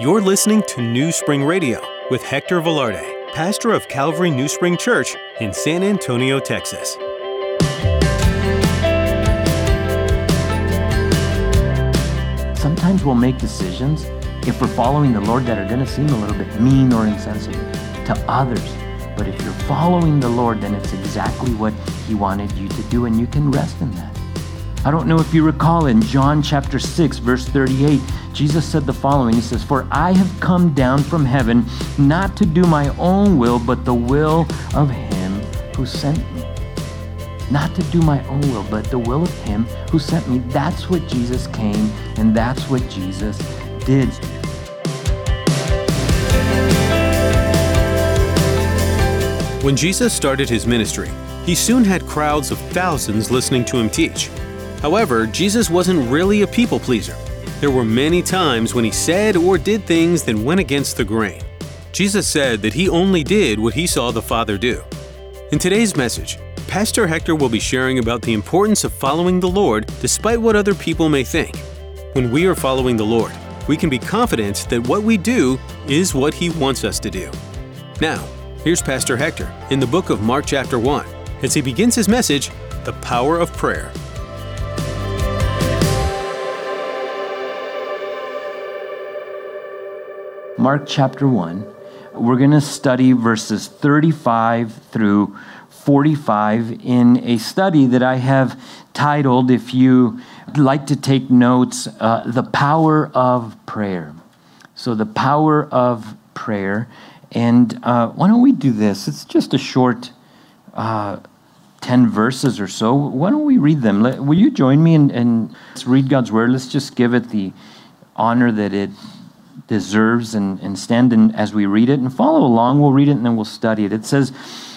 You're listening to New Spring Radio with Hector Velarde, pastor of Calvary New Spring Church in San Antonio, Texas. Sometimes we'll make decisions if we're following the Lord that are going to seem a little bit mean or insensitive to others. But if you're following the Lord, then it's exactly what He wanted you to do, and you can rest in that. I don't know if you recall in John chapter 6, verse 38, Jesus said the following He says, For I have come down from heaven not to do my own will, but the will of Him who sent me. Not to do my own will, but the will of Him who sent me. That's what Jesus came, and that's what Jesus did. When Jesus started his ministry, he soon had crowds of thousands listening to him teach. However, Jesus wasn't really a people pleaser. There were many times when he said or did things that went against the grain. Jesus said that he only did what he saw the Father do. In today's message, Pastor Hector will be sharing about the importance of following the Lord despite what other people may think. When we are following the Lord, we can be confident that what we do is what he wants us to do. Now, here's Pastor Hector in the book of Mark, chapter 1, as he begins his message, The Power of Prayer. Mark chapter 1. We're going to study verses 35 through 45 in a study that I have titled, if you like to take notes, uh, The Power of Prayer. So, the power of prayer. And uh, why don't we do this? It's just a short uh, 10 verses or so. Why don't we read them? Let, will you join me and, and let's read God's word? Let's just give it the honor that it deserves and, and stand and as we read it and follow along. We'll read it and then we'll study it. It says,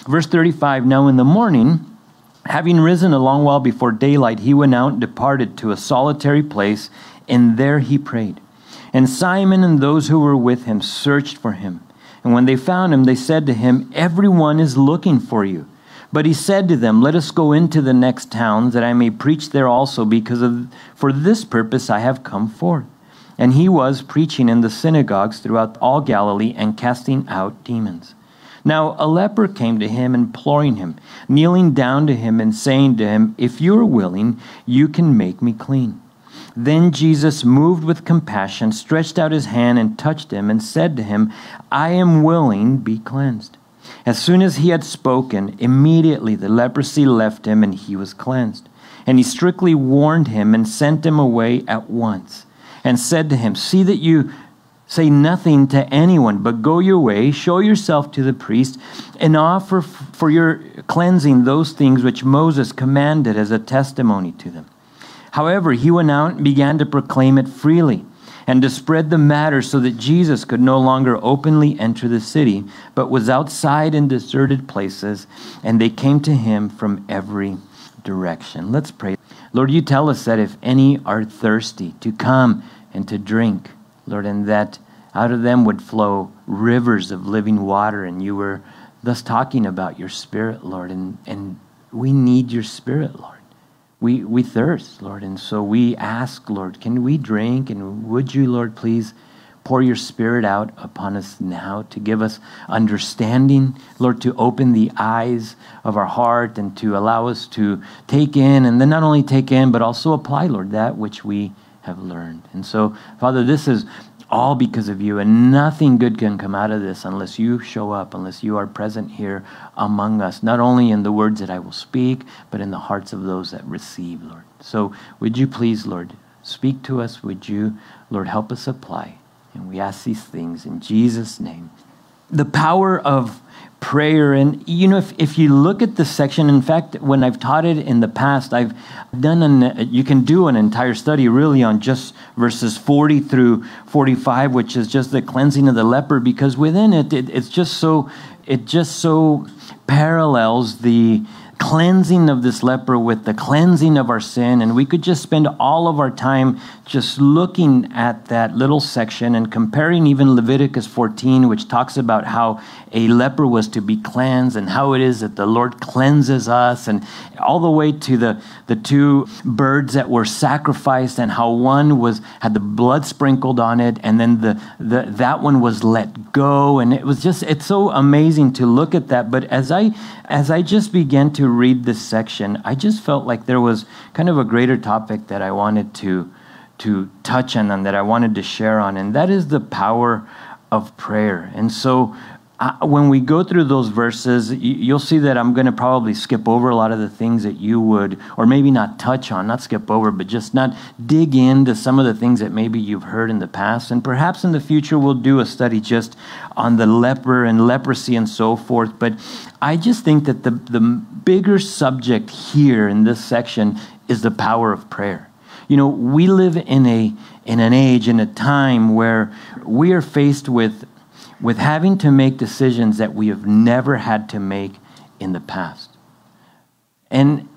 verse 35 Now in the morning, having risen a long while before daylight, he went out and departed to a solitary place, and there he prayed. And Simon and those who were with him searched for him. And when they found him, they said to him, Everyone is looking for you. But he said to them, Let us go into the next towns, that I may preach there also, because of, for this purpose I have come forth. And he was preaching in the synagogues throughout all Galilee and casting out demons. Now a leper came to him, imploring him, kneeling down to him and saying to him, If you are willing, you can make me clean. Then Jesus, moved with compassion, stretched out his hand and touched him, and said to him, I am willing, be cleansed. As soon as he had spoken, immediately the leprosy left him, and he was cleansed. And he strictly warned him and sent him away at once and said to him, See that you say nothing to anyone, but go your way, show yourself to the priest, and offer for your cleansing those things which Moses commanded as a testimony to them. However, he went out and began to proclaim it freely and to spread the matter so that Jesus could no longer openly enter the city, but was outside in deserted places, and they came to him from every direction. Let's pray. Lord, you tell us that if any are thirsty, to come and to drink, Lord, and that out of them would flow rivers of living water. And you were thus talking about your spirit, Lord, and, and we need your spirit, Lord. We, we thirst, Lord, and so we ask, Lord, can we drink? And would you, Lord, please pour your spirit out upon us now to give us understanding, Lord, to open the eyes of our heart and to allow us to take in, and then not only take in, but also apply, Lord, that which we have learned. And so, Father, this is all because of you, and nothing good can come out of this unless you show up, unless you are present here among us, not only in the words that I will speak, but in the hearts of those that receive, Lord. So, would you please, Lord, speak to us? Would you, Lord, help us apply? And we ask these things in Jesus' name. The power of prayer. And, you know, if, if you look at this section, in fact, when I've taught it in the past, I've done an, you can do an entire study really on just verses 40 through 45, which is just the cleansing of the leper, because within it, it it's just so, it just so parallels the, cleansing of this leper with the cleansing of our sin. And we could just spend all of our time just looking at that little section and comparing even Leviticus 14, which talks about how a leper was to be cleansed and how it is that the Lord cleanses us, and all the way to the, the two birds that were sacrificed and how one was had the blood sprinkled on it, and then the, the that one was let go. And it was just it's so amazing to look at that. But as I as I just began to read this section, I just felt like there was kind of a greater topic that I wanted to to touch on and that I wanted to share on, and that is the power of prayer. And so uh, when we go through those verses, you'll see that I'm going to probably skip over a lot of the things that you would, or maybe not touch on, not skip over, but just not dig into some of the things that maybe you've heard in the past. And perhaps in the future, we'll do a study just on the leper and leprosy and so forth. But I just think that the, the bigger subject here in this section is the power of prayer. You know, we live in a in an age in a time where we are faced with with having to make decisions that we have never had to make in the past. And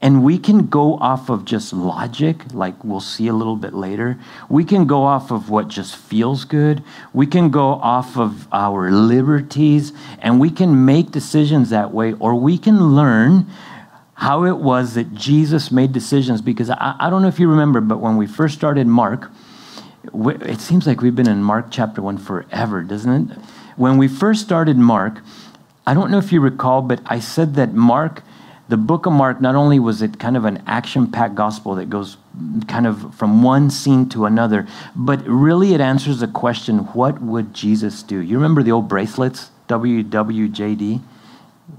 and we can go off of just logic, like we'll see a little bit later. We can go off of what just feels good. We can go off of our liberties, and we can make decisions that way, or we can learn how it was that Jesus made decisions. Because I, I don't know if you remember, but when we first started Mark, it seems like we've been in Mark chapter 1 forever, doesn't it? When we first started Mark, I don't know if you recall, but I said that Mark, the book of Mark, not only was it kind of an action packed gospel that goes kind of from one scene to another, but really it answers the question what would Jesus do? You remember the old bracelets, WWJD?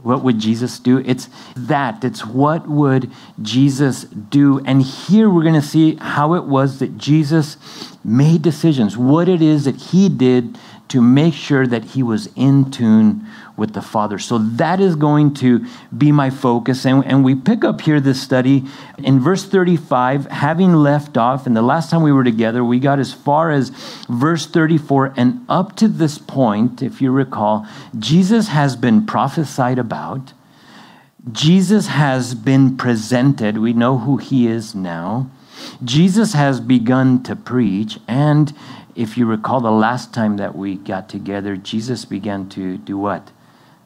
What would Jesus do? It's that. It's what would Jesus do? And here we're going to see how it was that Jesus made decisions, what it is that he did to make sure that he was in tune with the Father. So that is going to be my focus. And, and we pick up here this study in verse 35, having left off, and the last time we were together, we got as far as verse 34. And up to this point, if you recall, Jesus has been prophesied about. Jesus has been presented. We know who he is now. Jesus has begun to preach, and if you recall the last time that we got together, Jesus began to do what?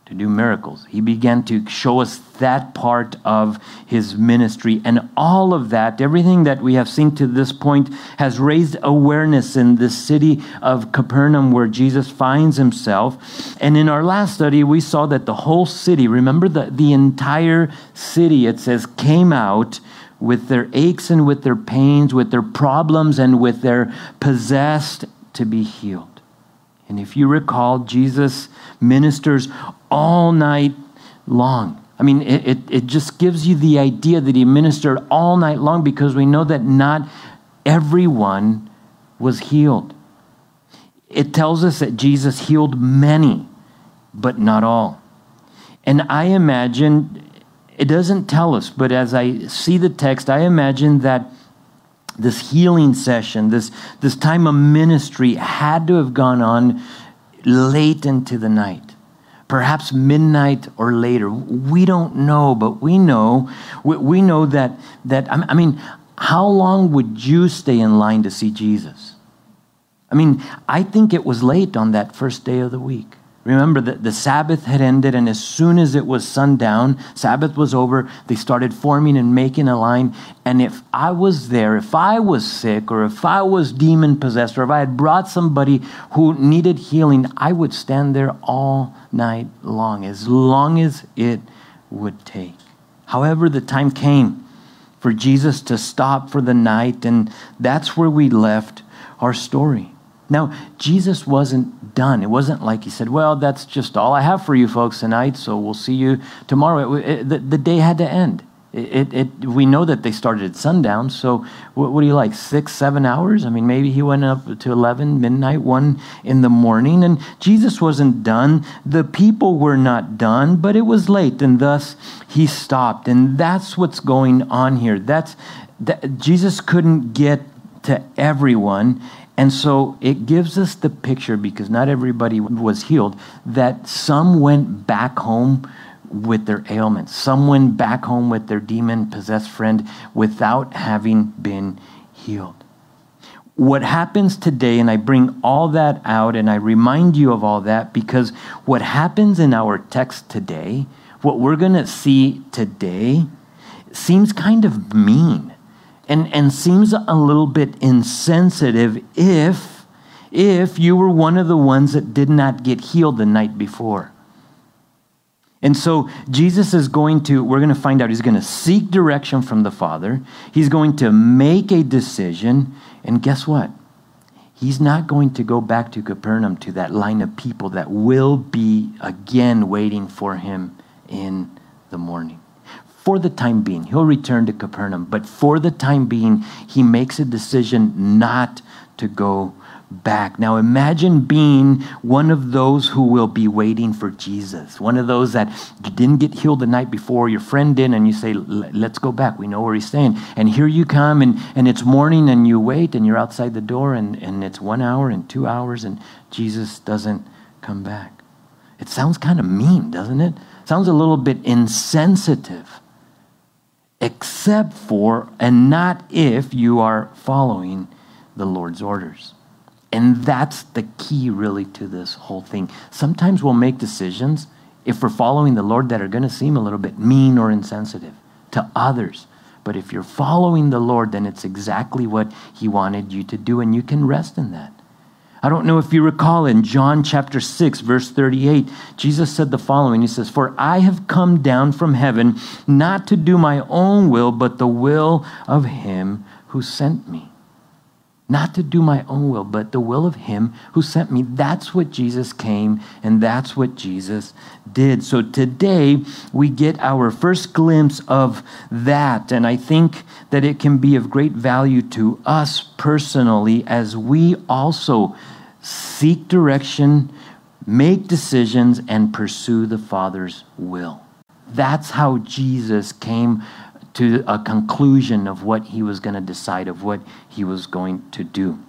to do miracles. He began to show us that part of his ministry. And all of that, everything that we have seen to this point, has raised awareness in the city of Capernaum where Jesus finds himself. And in our last study, we saw that the whole city, remember the, the entire city, it says, came out with their aches and with their pains, with their problems and with their possessed to be healed. And if you recall, Jesus ministers all night long. I mean, it, it, it, just gives you the idea that he ministered all night long because we know that not everyone was healed. It tells us that Jesus healed many, but not all. And I imagine, it doesn't tell us, but as I see the text, I imagine that this healing session, this, this time of ministry had to have gone on late into the night perhaps midnight or later. We don't know, but we know we know that that I mean, how long would you stay in line to see Jesus? I mean, I think it was late on that first day of the week. Remember that the Sabbath had ended, and as soon as it was sundown, Sabbath was over, they started forming and making a line. And if I was there, if I was sick, or if I was demon possessed, or if I had brought somebody who needed healing, I would stand there all night long, as long as it would take. However, the time came for Jesus to stop for the night, and that's where we left our story. Now, Jesus wasn't done. It wasn't like he said, Well, that's just all I have for you folks tonight, so we'll see you tomorrow. It, it, the, the, day had to end. It, it, we know that they started at sundown, so what, what do you like, six, seven hours? I mean, maybe he went up to 11, midnight, 1 in the morning, and Jesus wasn't done. The people were not done, but it was late, and thus he stopped. And that's what's going on here. That's that, Jesus couldn't get to everyone and so it gives us the picture, because not everybody was healed, that some went back home with their ailments, Some went back home with their demon possessed friend without having been healed. What happens today, and I bring all that out and I remind you of all that because what happens in our text today, what we're going to see today, seems kind of mean and, and seems a little bit insensitive if, if you were one of the ones that did not get healed the night before. And so Jesus is going to, we're going to find out, he's going to seek direction from the Father. He's going to make a decision. And guess what? He's not going to go back to Capernaum to that line of people that will be again waiting for him in the morning. For the time being, he'll return to Capernaum, but for the time being, he makes a decision not to go back. Now imagine being one of those who will be waiting for Jesus, one of those that didn't get healed the night before, your friend did, and you say, Let's go back. We know where he's staying. And here you come, and, and it's morning, and you wait, and you're outside the door, and, and it's one hour and two hours, and Jesus doesn't come back. It sounds kind of mean, doesn't it? Sounds a little bit insensitive. Except for, and not if you are following the Lord's orders. And that's the key, really, to this whole thing. Sometimes we'll make decisions, if we're following the Lord, that are going to seem a little bit mean or insensitive to others. But if you're following the Lord, then it's exactly what He wanted you to do, and you can rest in that. I don't know if you recall in John chapter 6, verse 38, Jesus said the following He says, For I have come down from heaven not to do my own will, but the will of Him who sent me not to do my own will, but the will of Him who sent me. That's what Jesus came, and that's what Jesus did. So today, we get our first glimpse of that, and I think that it can be of great value to us personally as we also seek direction, make decisions, and pursue the Father's will. That's how Jesus came to a conclusion of what he was going to decide, of what he was going to do.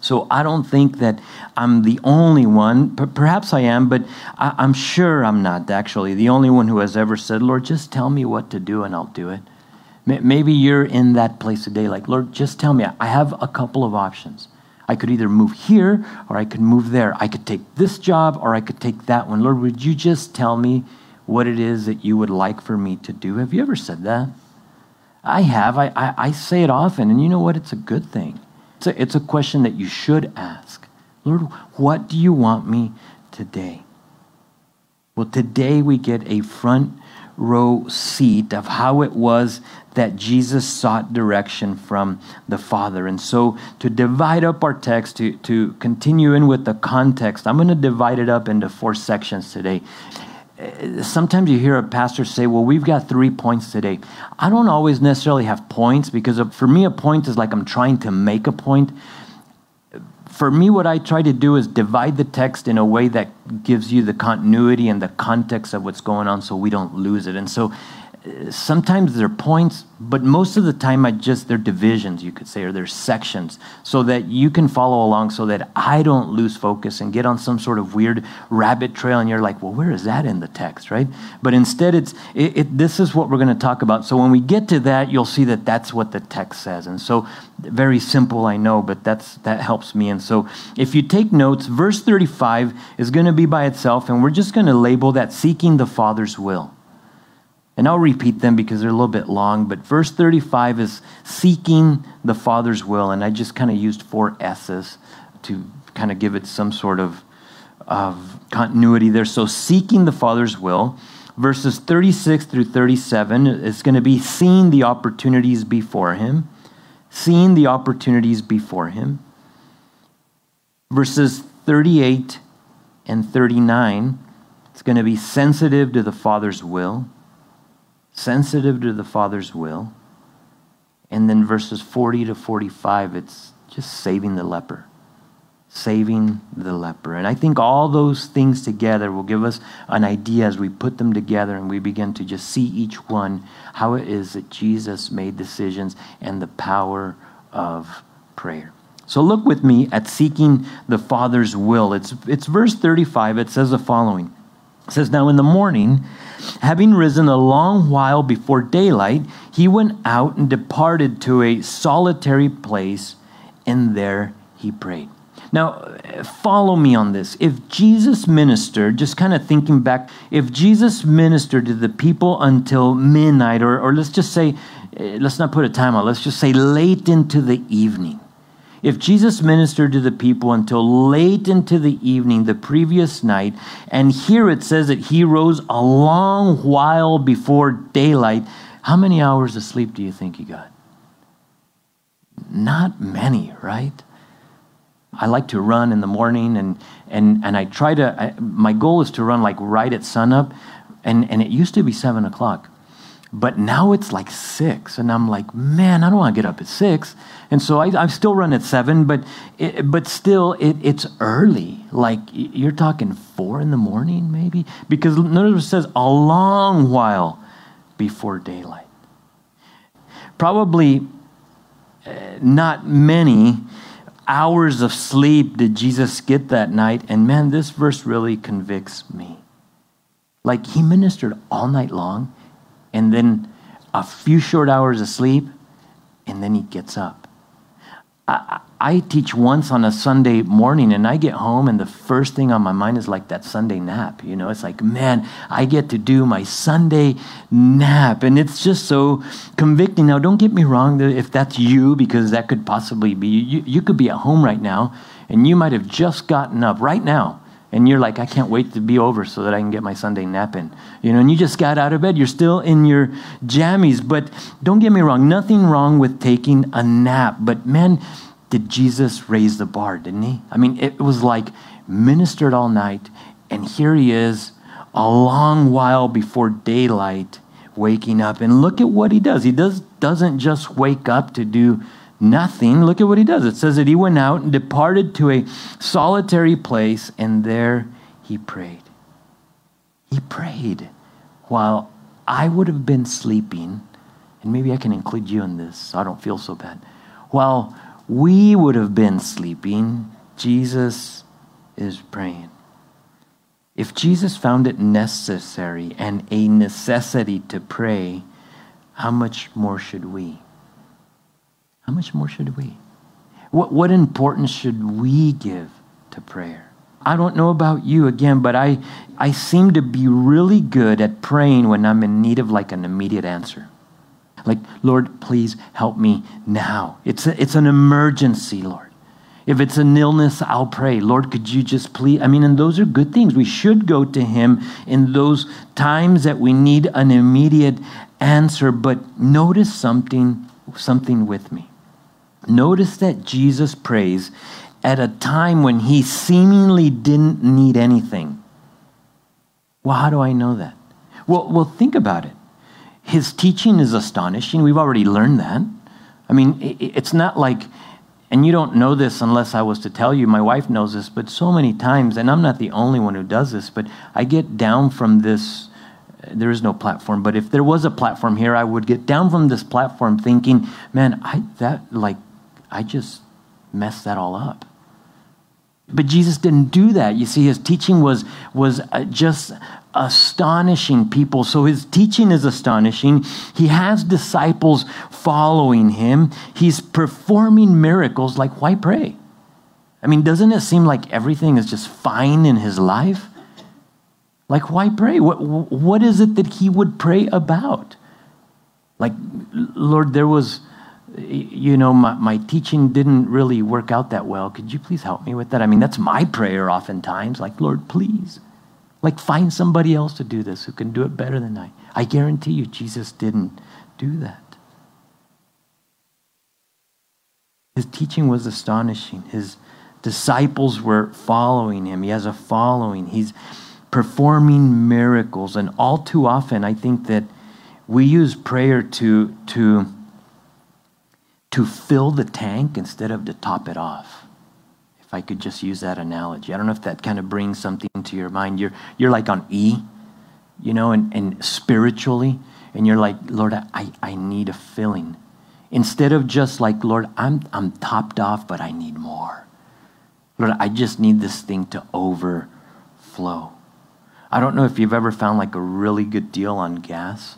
So I don't think that I'm the only one. Perhaps I am, but I, am sure I'm not actually the only one who has ever said, Lord, just tell me what to do and I'll do it. Maybe you're in that place today, like, Lord, just tell me. I have a couple of options. I could either move here or I could move there. I could take this job or I could take that one. Lord, would you just tell me what it is that you would like for me to do? Have you ever said that? I have. I, I, I, say it often, and you know what? It's a good thing. It's a, it's a question that you should ask. Lord, what do you want me today? Well, today we get a front row seat of how it was that Jesus sought direction from the Father. And so, to divide up our text, to, to continue in with the context, I'm going to divide it up into four sections today sometimes you hear a pastor say, Well, we've got three points today. I don't always necessarily have points because for me, a point is like I'm trying to make a point. For me, what I try to do is divide the text in a way that gives you the continuity and the context of what's going on so we don't lose it. And so sometimes they're points, but most of the time I just they're divisions, you could say, or they're sections, so that you can follow along so that I don't lose focus and get on some sort of weird rabbit trail and you're like, well, where is that in the text, right? But instead it's it, it, this is what we're going to talk about. So when we get to that, you'll see that that's what the text says. And so very simple, I know, but that's that helps me. And so if you take notes, verse 35 is going to be by itself and we're just going to label that seeking the Father's will. And I'll repeat them because they're a little bit long, but verse 35 is seeking the Father's will. And I just kind of used four S's to kind of give it some sort of, of continuity there. So, seeking the Father's will. Verses 36 through 37 is going to be seeing the opportunities before him. Seeing the opportunities before him. Verses 38 and 39, it's going to be sensitive to the Father's will sensitive to the Father's will. And then verses 40 to 45, it's just saving the leper. Saving the leper. And I think all those things together will give us an idea as we put them together and we begin to just see each one how it is that Jesus made decisions and the power of prayer. So look with me at seeking the Father's will. It's, it's verse 35. It says the following It says, Now in the morning, having risen a long while before daylight, he went out and departed to a solitary place, and there he prayed. Now, follow me on this. If Jesus ministered, just kind of thinking back, if Jesus ministered to the people until midnight, or, or let's just say, eh, let's not put a time on, let's just say late into the evening. If Jesus ministered to the people until late into the evening the previous night, and here it says that he rose a long while before daylight, how many hours of sleep do you think he got? Not many, right? I like to run in the morning, and and and I try to. I, my goal is to run like right at sunup, and and it used to be seven o'clock, but now it's like six, and I'm like, man, I don't want to get up at six, and so I, I still run at seven, but it, but still it, it's early. Like you're talking four in the morning, maybe, because notice it says a long while before daylight. Probably uh, not many hours of sleep did Jesus get that night? And man, this verse really convicts me. Like he ministered all night long, and then a few short hours of sleep, and then he gets up. I, I teach once on a Sunday morning and I get home and the first thing on my mind is like that Sunday nap. You know, it's like, man, I get to do my Sunday nap. And it's just so convicting. Now, don't get me wrong, if that's you, because that could possibly be you, you could be at home right now and you might have just gotten up right now and you're like, I can't wait to be over so that I can get my Sunday nap in. You know, and you just got out of bed, you're still in your jammies. But don't get me wrong, nothing wrong with taking a nap. But man, did Jesus raise the bar, didn't he? I mean, it was like ministered all night, and here he is a long while before daylight waking up. And look at what he does. He does, doesn't just wake up to do nothing. Look at what he does. It says that he went out and departed to a solitary place, and there he prayed. He prayed while I would have been sleeping, and maybe I can include you in this so I don't feel so bad. While we would have been sleeping, Jesus is praying. If Jesus found it necessary and a necessity to pray, how much more should we? How much more should we? What, what importance should we give to prayer? I don't know about you again, but I, I seem to be really good at praying when I'm in need of like an immediate answer. Like, Lord, please help me now. It's, a, it's an emergency, Lord. If it's an illness, I'll pray. Lord, could you just please? I mean, and those are good things. We should go to Him in those times that we need an immediate answer. But notice something, something with me. Notice that Jesus prays at a time when He seemingly didn't need anything. Well, how do I know that? Well, well, think about it. His teaching is astonishing. We've already learned that. I mean, it's not like, and you don't know this unless I was to tell you, my wife knows this, but so many times, and I'm not the only one who does this, but I get down from this. There is no platform, but if there was a platform here, I would get down from this platform thinking, man, I that like I just messed that all up. But Jesus didn't do that. You see, his teaching was, was uh, just astonishing people. So his teaching is astonishing. He has disciples following him. He's performing miracles. Like, why pray? I mean, doesn't it seem like everything is just fine in his life? Like, why pray? What, what is it that he would pray about? Like, Lord, there was you know, my, my teaching didn't really work out that well. Could you please help me with that? I mean, that's my prayer oftentimes, like, Lord, please. Like, find somebody else to do this who can do it better than I. I guarantee you, Jesus didn't do that. His teaching was astonishing. His disciples were following him. He has a following. He's performing miracles. And all too often, I think that we use prayer to, to, to fill the tank instead of to top it off. If I could just use that analogy. I don't know if that kind of brings something to your mind. You're, you're like on E, you know, and, and spiritually, and you're like, Lord, I, I need a filling. Instead of just like, Lord, I'm, I'm topped off, but I need more. Lord, I just need this thing to overflow. I don't know if you've ever found like a really good deal on gas.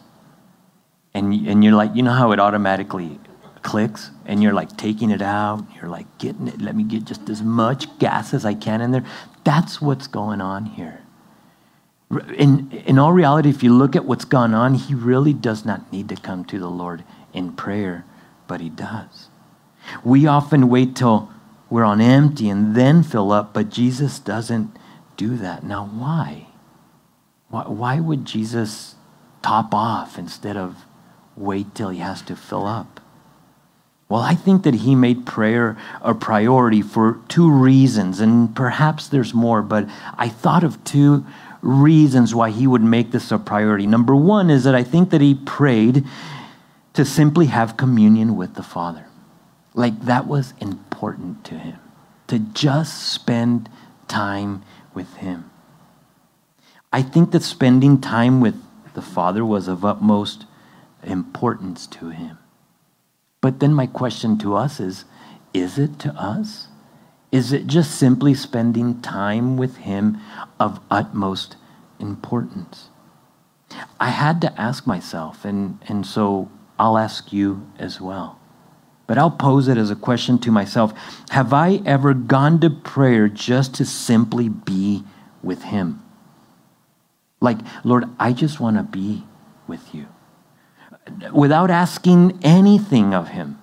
And, and you're like, you know how it automatically clicks and you're like taking it out, you're like getting it, let me get just as much gas as I can in there. That's what's going on here. In, in all reality, if you look at what's gone on, he really does not need to come to the Lord in prayer, but he does. We often wait till we're on empty and then fill up, but Jesus doesn't do that. Now, why? Why, why would Jesus top off instead of wait till he has to fill up? Well, I think that he made prayer a priority for two reasons, and perhaps there's more, but I thought of two reasons why he would make this a priority. Number one is that I think that he prayed to simply have communion with the Father. Like that was important to him, to just spend time with him. I think that spending time with the Father was of utmost importance to him. But then my question to us is is it to us? Is it just simply spending time with Him of utmost importance? I had to ask myself, and, and so I'll ask you as well. But I'll pose it as a question to myself Have I ever gone to prayer just to simply be with Him? Like, Lord, I just want to be with you without asking anything of Him.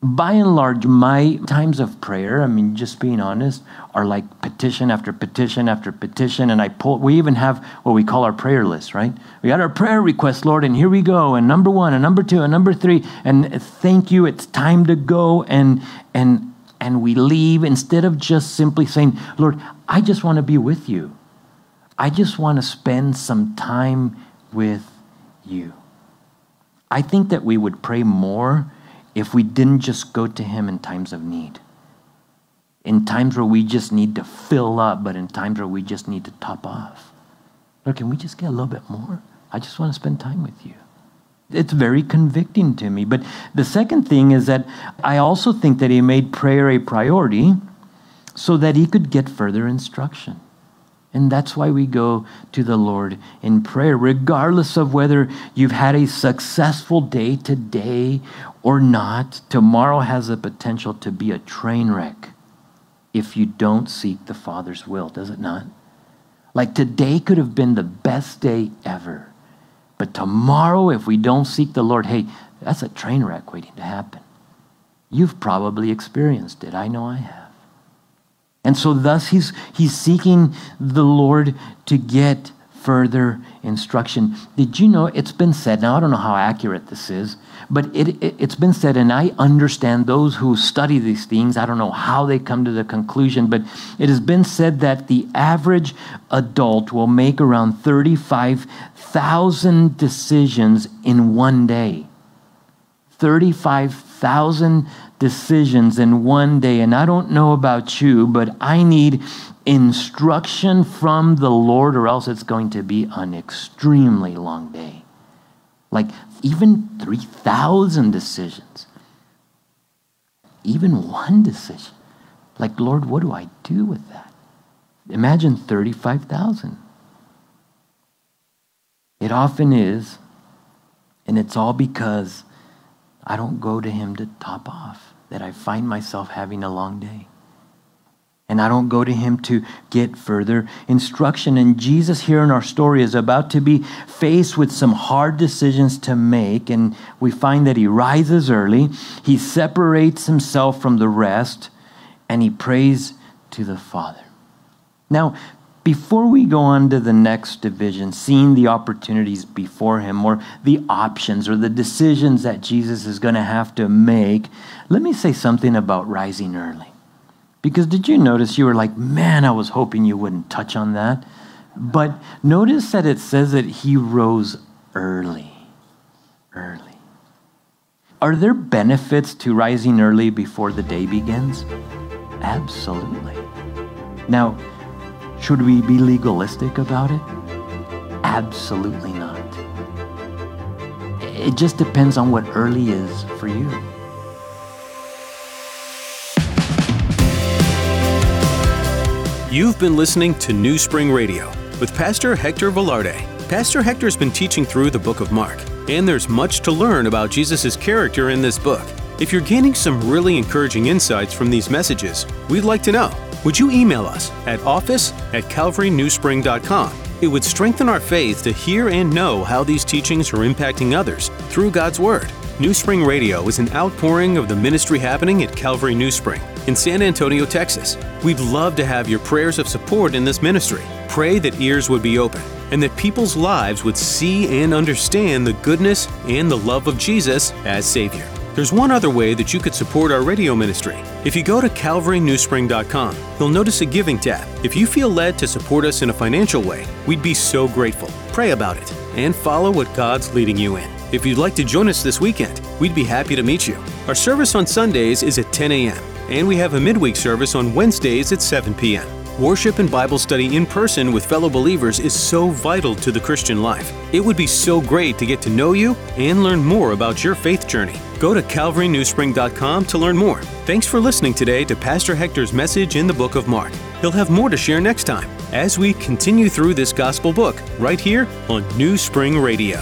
By and large, my times of prayer, I mean, just being honest, are like petition after petition after petition. And I pull, we even have what we call our prayer list, right? We got our prayer request, Lord, and here we go. And number one, and number two, and number three. And thank you, it's time to go. And, and, and we leave instead of just simply saying, Lord, I just want to be with you. I just want to spend some time with you. I think that we would pray more if we didn't just go to Him in times of need. In times where we just need to fill up, but in times where we just need to top off. Lord, can we just get a little bit more? I just want to spend time with you. It's very convicting to me. But the second thing is that I also think that He made prayer a priority so that He could get further instruction. And that's why we go to the Lord in prayer, regardless of whether you've had a successful day today or not. Tomorrow has the potential to be a train wreck if you don't seek the Father's will, does it not? Like today could have been the best day ever. But tomorrow, if we don't seek the Lord, hey, that's a train wreck waiting to happen. You've probably experienced it. I know I have. And so, thus, he's, he's seeking the Lord to get further instruction. Did you know it's been said? Now, I don't know how accurate this is, but it, it, has been said, and I understand those who study these things. I don't know how they come to the conclusion, but it has been said that the average adult will make around 35,000 decisions in one day. 35,000 decisions in one day. And I don't know about you, but I need instruction from the Lord, or else it's going to be an extremely long day. Like even 3,000 decisions, even one decision. Like, Lord, what do I do with that? Imagine 35,000. It often is, and it's all because I don't go to Him to top off, that I find myself having a long day. And I don't go to him to get further instruction. And Jesus, here in our story, is about to be faced with some hard decisions to make. And we find that he rises early, he separates himself from the rest, and he prays to the Father. Now, before we go on to the next division, seeing the opportunities before him or the options or the decisions that Jesus is going to have to make, let me say something about rising early. Because did you notice you were like, man, I was hoping you wouldn't touch on that? But notice that it says that he rose early. Early. Are there benefits to rising early before the day begins? Absolutely. Now, should we be legalistic about it? Absolutely not. It just depends on what early is for you. You've been listening to New Spring Radio. with Pastor Hector Velarde. Pastor Hector's been teaching through the book of Mark, and there's much to learn about Jesus' character in this book. If you're gaining some really encouraging insights from these messages, we'd like to know. Would you email us at office at calvarynewspring.com? It would strengthen our faith to hear and know how these teachings are impacting others through God's Word. New Spring Radio is an outpouring of the ministry happening at Calvary New Spring in San Antonio, Texas. We'd love to have your prayers of support in this ministry. Pray that ears would be open and that people's lives would see and understand the goodness and the love of Jesus as Savior. There's one other way that you could support our radio ministry. If you go to calvarynewspring.com, you'll notice a giving tab. If you feel led to support us in a financial way, we'd be so grateful. Pray about it and follow what God's leading you in. If you'd like to join us this weekend, we'd be happy to meet you. Our service on Sundays is at 10 a.m., and we have a midweek service on Wednesdays at 7 p.m. Worship and Bible study in person with fellow believers is so vital to the Christian life. It would be so great to get to know you and learn more about your faith journey. Go to calvarynewspring.com to learn more. Thanks for listening today to Pastor Hector's message in the book of Mark. He'll have more to share next time as we continue through this gospel book right here on New Spring Radio.